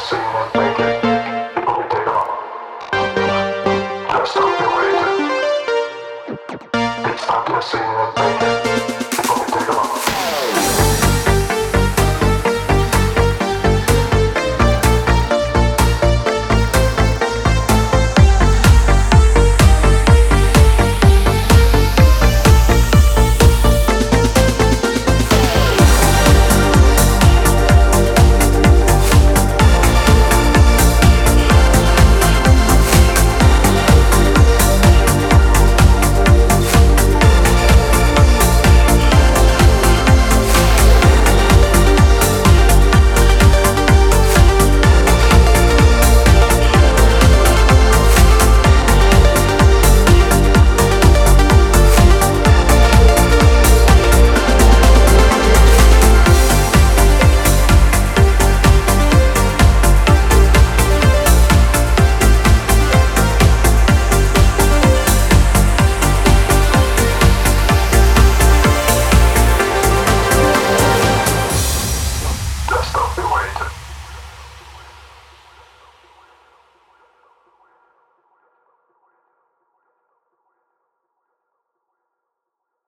Stop the waiting. It's not the same.